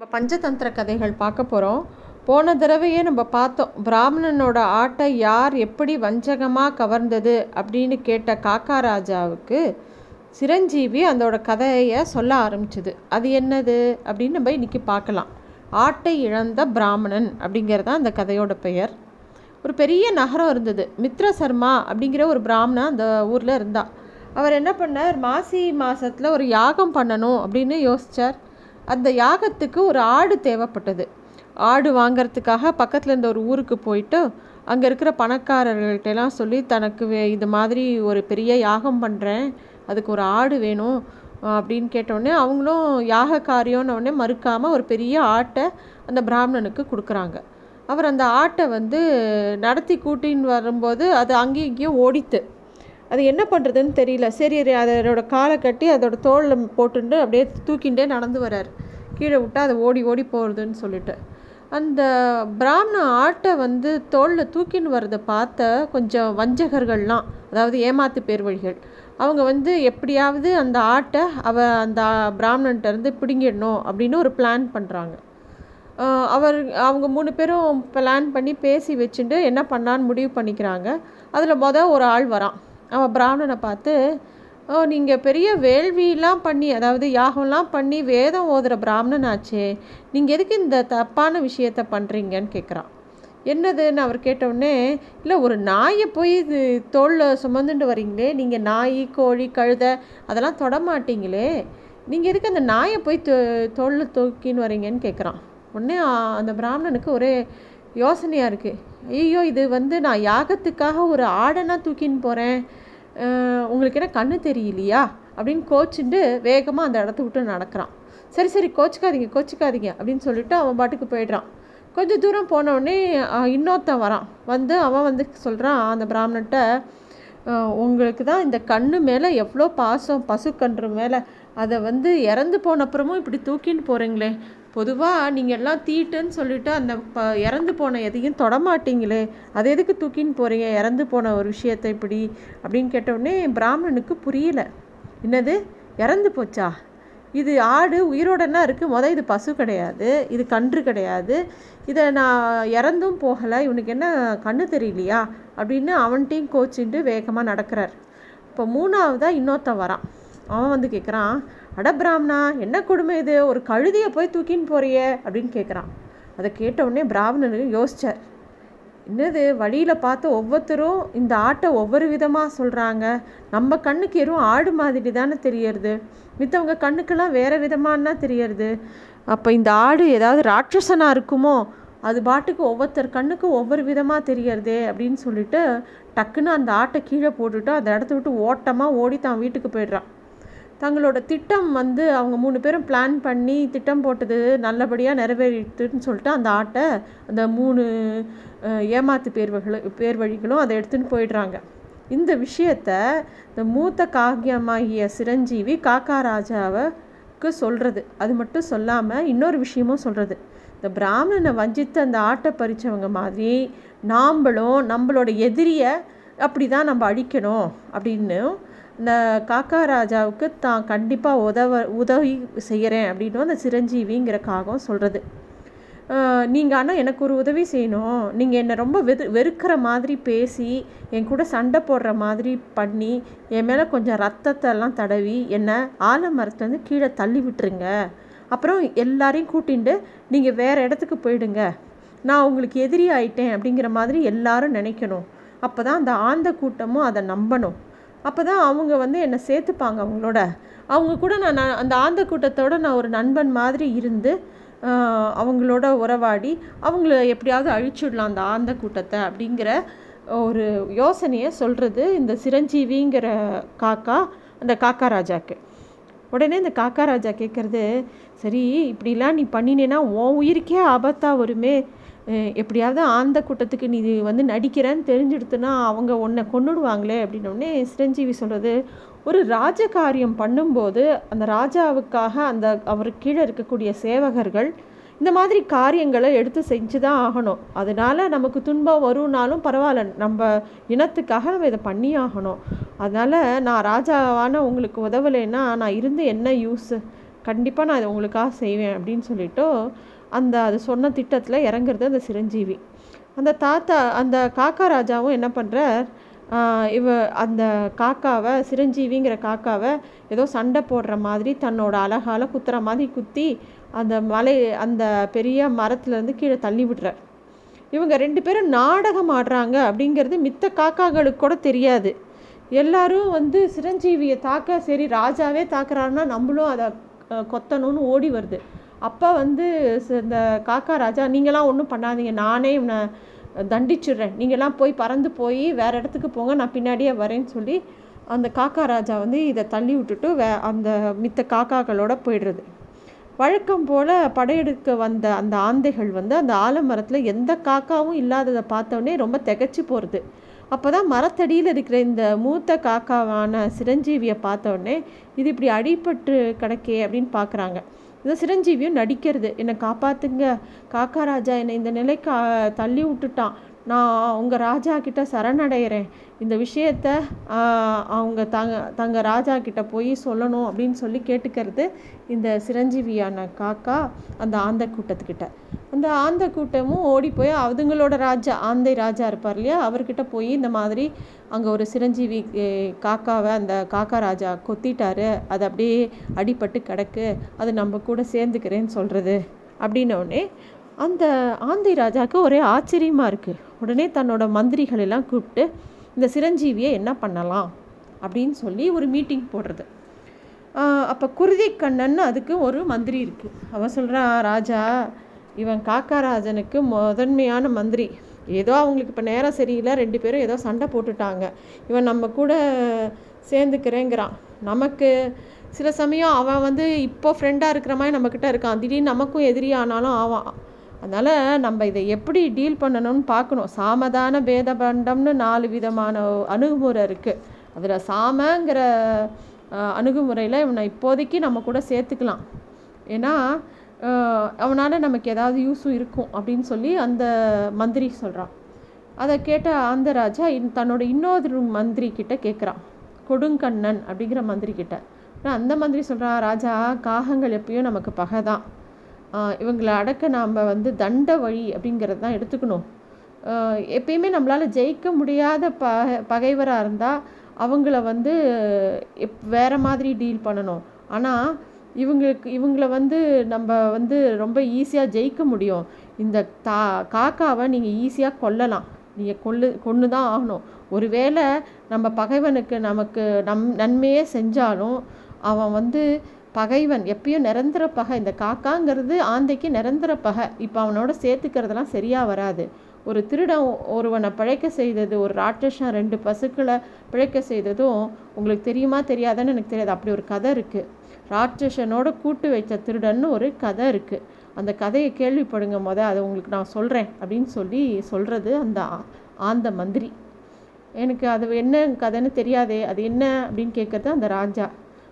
நம்ம பஞ்சதந்திர கதைகள் பார்க்க போகிறோம் போன தடவையே நம்ம பார்த்தோம் பிராமணனோட ஆட்டை யார் எப்படி வஞ்சகமாக கவர்ந்தது அப்படின்னு கேட்ட காக்கா ராஜாவுக்கு சிரஞ்சீவி அதோட கதையை சொல்ல ஆரம்பிச்சது. அது என்னது அப்படின்னு நம்ம இன்னைக்கு பார்க்கலாம். ஆட்டை இழந்த பிராமணன் அப்படிங்கிறது தான் அந்த கதையோட பெயர். ஒரு பெரிய நகரம் இருந்தது. மித்ர சர்மா அப்படிங்கிற ஒரு பிராமணன் அந்த ஊரில் இருந்தா அவர் என்ன பண்ணார்? மாசி மாதத்தில் ஒரு யாகம் பண்ணணும் அப்படின்னு யோசித்தார் அந்த யாகத்துக்கு ஒரு ஆடு தேவைப்பட்டது. ஆடு வாங்கிறதுக்காக பக்கத்தில் இருந்த ஒரு ஊருக்கு போயிட்டு அங்கே இருக்கிற பணக்காரர்கள்ட்டெல்லாம் சொல்லி தனக்கு வே இது மாதிரி ஒரு பெரிய யாகம் பண்ணுறேன் அதுக்கு ஒரு ஆடு வேணும். அப்படின்னு கேட்டோடனே அவங்களும் யாக காரியம்னவொடனே மறுக்காமல் ஒரு பெரிய ஆட்டை அந்த பிராமணனுக்கு கொடுக்குறாங்க. அவர் அந்த ஆட்டை வந்து நடத்தி கூட்டின்னு வரும்போது அது அங்கேயும் இங்கேயும் ஓடித்து அது என்ன பண்ணுறதுன்னு தெரியல. சரி அதோட காலை கட்டி அதோட தோளில் போட்டுட்டு அப்படியே தூக்கிண்டே நடந்து வரார். கீழே விட்டால் அதை ஓடி ஓடி போகிறதுன்னு சொல்லிட்டு. அந்த பிராமண ஆட்டை வந்து தோளில் தூக்கின்னு வரதை பார்த்த கொஞ்சம் வஞ்சகர்கள்லாம் அதாவது ஏமாத்து பேர் வழிகள் அவங்க வந்து எப்படியாவது அந்த ஆட்டை அவ அந்த பிராமணன்ட்டருந்து பிடுங்கிடணும் அப்படின்னு ஒரு பிளான் பண்ணுறாங்க அவர் அவங்க மூணு பேரும் பிளான் பண்ணி பேசி வச்சுட்டு என்ன பண்ணான்னு முடிவு பண்ணிக்கிறாங்க. அதில் மொதல் ஒரு ஆள் வரான். அவன் பிராமணனை பார்த்து ஓ நீங்கள் பெரிய வேள்வியெலாம் பண்ணி அதாவது யாகம்லாம் பண்ணி வேதம் ஓதுகிற பிராமணன் ஆச்சே நீங்கள் எதுக்கு இந்த தப்பான விஷயத்த பண்ணுறீங்கன்னு கேட்குறான் என்னதுன்னு அவர் கேட்டவுடனே இல்லை ஒரு நாயை போய் இது தோளில் சுமந்துட்டு வரீங்களே நீங்கள் நாய் கோழி கழுதை அதெல்லாம் தொட மாட்டீங்களே நீங்கள் எதுக்கு அந்த நாயை போய் தோ தோளில் தூக்கின்னு வரீங்கன்னு கேட்குறான் உடனே அந்த பிராமணனுக்கு ஒரே யோசனையாக இருக்குது ஐயோ இது வந்து நான் யாகத்துக்காக ஒரு ஆடனா தூக்கின்னு போகிறேன் உங்களுக்கு என்ன கண்ணு தெரியலையா? அப்படின்னு கோச்சுண்டு வேகமாக அந்த இடத்த விட்டு நடக்கிறான். சரி சரி கோச்சிக்காதீங்க கோச்சிக்காதீங்க அப்படின்னு சொல்லிட்டு அவன் பாட்டுக்கு போயிடுறான். கொஞ்சம் தூரம் போனவுடனே இன்னொருத்தன் வரான். வந்து அவன் வந்து சொல்கிறான் அந்த பிராமணன்ட்ட உங்களுக்கு தான் இந்த கண்ணு மேலே எவ்வளோ பாசம் பசுக்கன்று மேலே அதை வந்து இறந்து போனப்புறமும் இப்படி தூக்கின்னு போகிறீங்களே பொதுவாக நீங்கள் எல்லாம் தீட்டுன்னு சொல்லிட்டு அந்த ப இறந்து போன எதையும் தொடமாட்டிங்களே. அது எதுக்கு தூக்கின்னு போகிறீங்க இறந்து போன ஒரு விஷயத்தை இப்படி அப்படின்னு கேட்டவுடனே பிராமணனுக்கு புரியல. என்னது? இறந்து போச்சா? இது ஆடு உயிரோடனா இருக்குது மொதல் இது பசு கிடையாது. இது கன்று கிடையாது. இதை நான் இறந்தும் போகலை. இவனுக்கு என்ன கண்ணு தெரியலையா? அப்படின்னு அவன்கிட்டையும் கோச்சின்ட்டு வேகமாக நடக்கிறார். இப்போ மூணாவதாக இன்னொருத்தன் வரான். அவன் வந்து கேட்குறான் அட பிராமணா என்ன கொடுமை இது? ஒரு கழுதியை போய் தூக்கின்னு போறியே அப்படின்னு கேட்குறான் அதை கேட்டவுடனே பிராமணனுக்கு யோசிச்சார் என்னது வழியில் பார்த்து ஒவ்வொருத்தரும் இந்த ஆட்டை ஒவ்வொரு விதமாக சொல்கிறாங்க நம்ம கண்ணுக்கு எறும் ஆடு மாதிரி தானே தெரியறது. மித்தவங்க கண்ணுக்கெல்லாம் வேறு விதமானா தெரியறது. அப்போ இந்த ஆடு ஏதாவது ராட்சசனாக இருக்குமோ? அது பாட்டுக்கு ஒவ்வொருத்தர் கண்ணுக்கு ஒவ்வொரு விதமாக தெரியறதே அப்படின்னு சொல்லிட்டு டக்குன்னு அந்த ஆட்டை கீழே போட்டுட்டு அந்த இடத்த விட்டு ஓட்டமாக ஓடி தான் வீட்டுக்கு போயிடுறான். தங்களோட திட்டம் வந்து அவங்க மூணு பேரும் பிளான் பண்ணி திட்டம் போட்டது நல்லபடியாக நிறைவேறிட்டுன்னு சொல்லிட்டு அந்த ஆட்டை அந்த மூணு ஏமாத்து பேர்வகளும் பேர் வழிகளும் அதை எடுத்துன்னு போயிடுறாங்க. இந்த விஷயத்த இந்த மூத்த காகியமாகிய சிரஞ்சீவி காக்கா ராஜாவுக்கு சொல்கிறது அது மட்டும் சொல்லாமல் இன்னொரு விஷயமும் சொல்கிறது இந்த பிராமணனை வஞ்சித்து அந்த ஆட்டை பறித்தவங்க மாதிரி நாம்பளும் நம்மளோட எதிரியை அப்படி தான் நம்ம அழிக்கணும் அப்படின்னு காக்கா ராஜாவுக்கு தான் கண்டிப்பாக உதவ உதவி செய்கிறேன் அப்படின்னு அந்த சிரஞ்சீவிங்கிற காகம் சொல்கிறது நீங்கள் ஆனால் எனக்கு ஒரு உதவி செய்யணும். நீங்கள் என்னை ரொம்ப வெது வெறுக்கிற மாதிரி பேசி என் கூட சண்டை போடுற மாதிரி பண்ணி என் மேலே கொஞ்சம் ரத்தத்தெல்லாம் தடவி என்னை ஆலமரத்துலேருந்து கீழே தள்ளி விட்டுருங்க. அப்புறம் எல்லாரையும் கூட்டின்ட்டு நீங்கள் வேறு இடத்துக்கு போயிடுங்க. நான் உங்களுக்கு எதிரி ஆயிட்டேன் அப்படிங்கிற மாதிரி எல்லாரும் நினைக்கணும். அப்போ தான் அந்த ஆந்த கூட்டமும் அதை நம்பணும். அப்போ தான் அவங்க வந்து என்னை சேர்த்துப்பாங்க அவங்களோட. அவங்க கூட நான் அந்த ஆந்த கூட்டத்தோடு நான் ஒரு நண்பன் மாதிரி இருந்து அவங்களோட உறவாடி அவங்கள எப்படியாவது அழிச்சுடலாம் அந்த ஆந்த கூட்டத்தை அப்படிங்கிற ஒரு யோசனையை சொல்கிறது இந்த சிரஞ்சீவிங்கிற காக்கா அந்த காக்கா ராஜாக்கு. உடனே இந்த காக்கா ராஜா கேட்குறது சரி இப்படிலாம் நீ பண்ணினேன்னா உன் உயிருக்கே ஆபத்தாக வருமே. எப்படியாவது ஆந்த கூட்டத்துக்கு நீ வந்து நடிக்கிறேன்னு தெரிஞ்சுடுத்துனா அவங்க உன்னை கொண்டுடுவாங்களே அப்படின்னோடனே சிரஞ்சீவி சொல்கிறது ஒரு ராஜகாரியம் பண்ணும்போது அந்த ராஜாவுக்காக அந்த அவர் கீழே இருக்கக்கூடிய சேவகர்கள் இந்த மாதிரி காரியங்களை எடுத்து செஞ்சு தான் ஆகணும். அதனால் நமக்கு துன்பம் வரும்னாலும் பரவாயில்ல நம்ம இனத்துக்காக நம்ம இதை பண்ணி ஆகணும். அதனால் நான் ராஜாவான உங்களுக்கு உதவலைன்னா நான் இருந்து என்ன யூஸு கண்டிப்பாக நான் இதை உங்களுக்காக செய்வேன் அப்படின்னு சொல்லிவிட்டு அந்த அது சொன்ன திட்டத்தில் இறங்குறது அந்த சிரஞ்சீவி. அந்த தாத்தா அந்த காக்கா ராஜாவும் என்ன பண்ணுறார் இவ அந்த காக்காவை சிரஞ்சீவிங்கிற காக்காவை ஏதோ சண்டை போடுற மாதிரி தன்னோட அழகால் குத்துற மாதிரி குத்தி அந்த மலை அந்த பெரிய மரத்துலேருந்து கீழே தள்ளி விடுறார். இவங்க ரெண்டு பேரும் நாடகம் ஆடுறாங்க அப்படிங்கிறது மித்த காக்காக்களுக்கு கூட தெரியாது. எல்லாரும் வந்து சிரஞ்சீவியை தாக்க சரி ராஜாவே தாக்குறாருன்னா நம்மளும் அதை கொத்தணும்னு ஓடி வருது. அப்போ வந்து இந்த காக்கா ராஜா நீங்களாம் ஒன்றும் பண்ணாதீங்க. நானே இவனை தண்டிச்சிடுறேன். நீங்களாம் போய் பறந்து போய் வேறு இடத்துக்கு போங்க. நான் பின்னாடியே வரேன்னு சொல்லி அந்த காக்கா ராஜா வந்து இதை தள்ளி விட்டுட்டு வே அந்த மித்த காக்காக்களோட போயிடுறது. வழக்கம் போல் படையெடுக்க வந்த அந்த ஆந்தைகள் வந்து அந்த ஆலமரத்தில் எந்த காக்காவும் இல்லாததை பார்த்தோன்னே ரொம்ப திகச்சு போகிறது அப்போ தான் மரத்தடியில் இருக்கிற இந்த மூத்த காக்காவான சிரஞ்சீவியை பார்த்தோடனே இது இப்படி அடிபட்டு கிடக்கே அப்படின்னு பார்க்குறாங்க இந்த சிரஞ்சீவியும் நடிக்கிறது. என்னை காப்பாற்றுங்க காக்கா ராஜா என்னை இந்த நிலைக்கு தள்ளி விட்டுட்டான். நான் உங்கள் ராஜா கிட்ட சரணடைகிறேன் இந்த விஷயத்த அவங்க தங்க தங்க ராஜா கிட்ட போய் சொல்லணும் அப்படின்னு சொல்லி கேட்டுக்கிறது இந்த சிரஞ்சீவியான காக்கா அந்த ஆந்த கூட்டத்துக்கிட்ட. அந்த ஆந்த கூட்டமும் ஓடி போய் அதுங்களோட ராஜா ஆந்தை ராஜா இருப்பார் இல்லையா? அவர்கிட்ட போய் இந்த மாதிரி அங்கே ஒரு சிரஞ்சீவி காக்காவை அந்த காக்கா ராஜா கொத்திட்டாரு. அது அப்படியே அடிபட்டு கிடக்கு. அது நம்ம கூட சேர்ந்துக்கிறேன்னு சொல்கிறது அப்படின்னோடனே அந்த ஆந்தை ராஜாவுக்கு ஒரே ஆச்சரியமாக இருக்குது உடனே தன்னோட மந்திரிகள் எல்லாம் கூப்பிட்டு இந்த சிரஞ்சீவியை என்ன பண்ணலாம்? அப்படின்னு சொல்லி ஒரு மீட்டிங் போடுறது. அப்போ குருதி கண்ணன் அதுக்கு ஒரு மந்திரி இருக்குது அவன் சொல்கிறான் ராஜா இவன் காக்காராஜனுக்கு முதன்மையான மந்திரி. ஏதோ அவங்களுக்கு இப்போ நேரம் சரியில்லை ரெண்டு பேரும் ஏதோ சண்டை போட்டுட்டாங்க. இவன் நம்ம கூட சேர்ந்துக்கிறேங்கிறான். நமக்கு சில சமயம் அவன் வந்து இப்போ ஃப்ரெண்டாக இருக்கிற மாதிரி நம்மக்கிட்ட இருக்கான். திடீர்னு நமக்கும் எதிரி ஆனாலும் ஆவான். அதனால் நம்ம இதை எப்படி டீல் பண்ணணும்னு பார்க்கணும். சாமதான பேதபண்டம்னு நாலு விதமான அணுகுமுறை இருக்குது அதில் சாமங்கிற அணுகுமுறையில் இவனை இப்போதைக்கு நம்ம கூட சேர்த்துக்கலாம். ஏன்னா அவனால் நமக்கு ஏதாவது யூஸும் இருக்கும் அப்படின்னு சொல்லி அந்த மந்திரி சொல்கிறான் அதை கேட்ட அந்த ராஜா தன்னோட இன்னொரு மந்திரி கிட்ட கேட்குறான் கொடுங்கண்ணன் அப்படிங்கிற மந்திரி கிட்ட. அந்த மந்திரி சொல்கிறான் ராஜா காகங்கள் எப்பயும் நமக்கு பகை தான். இவங்களை அடக்க நாம் வந்து தண்ட வழி அப்படிங்கிறது தான் எடுத்துக்கணும். எப்பயுமே நம்மளால் ஜெயிக்க முடியாத ப பகைவராக இருந்தால் அவங்கள வந்து எப் வேறு மாதிரி டீல் பண்ணணும். ஆனால் இவங்களுக்கு இவங்கள வந்து நம்ம வந்து ரொம்ப ஈஸியாக ஜெயிக்க முடியும். இந்த தா காக்காவை நீங்கள் ஈஸியாக கொல்லலாம். நீங்கள் கொல்லு கொன்று தான் ஆகணும். ஒருவேளை நம்ம பகைவனுக்கு நமக்கு நம் நன்மையே செஞ்சாலும் அவன் வந்து பகைவன் எப்பயும் நிரந்தர பகை. இந்த காக்காங்கிறது ஆந்தைக்கு நிரந்தர பகை. இப்போ அவனோட சேர்த்துக்கிறதெல்லாம் சரியாக வராது. ஒரு திருடன் ஒருவனை பிழைக்க செய்தது ஒரு ராட்சசன் ரெண்டு பசுக்களை பிழைக்க செய்ததும் உங்களுக்கு தெரியுமா தெரியாதான்னு எனக்கு தெரியாது. அப்படி ஒரு கதை இருக்குது ராட்சசனோட கூட்டு வைத்த திருடன்னு ஒரு கதை இருக்குது அந்த கதையை கேள்விப்படுங்க முத. அதை உங்களுக்கு நான் சொல்கிறேன் அப்படின்னு சொல்லி சொல்கிறது அந்த ஆந்த மந்திரி. எனக்கு அது என்ன கதைன்னு தெரியாதே. அது என்ன அப்படின்னு கேட்குறது அந்த ராஜா.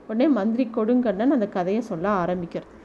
உடனே மந்திரி கொடுங்கண்ணன் அந்த கதையை சொல்ல ஆரம்பிக்கிறது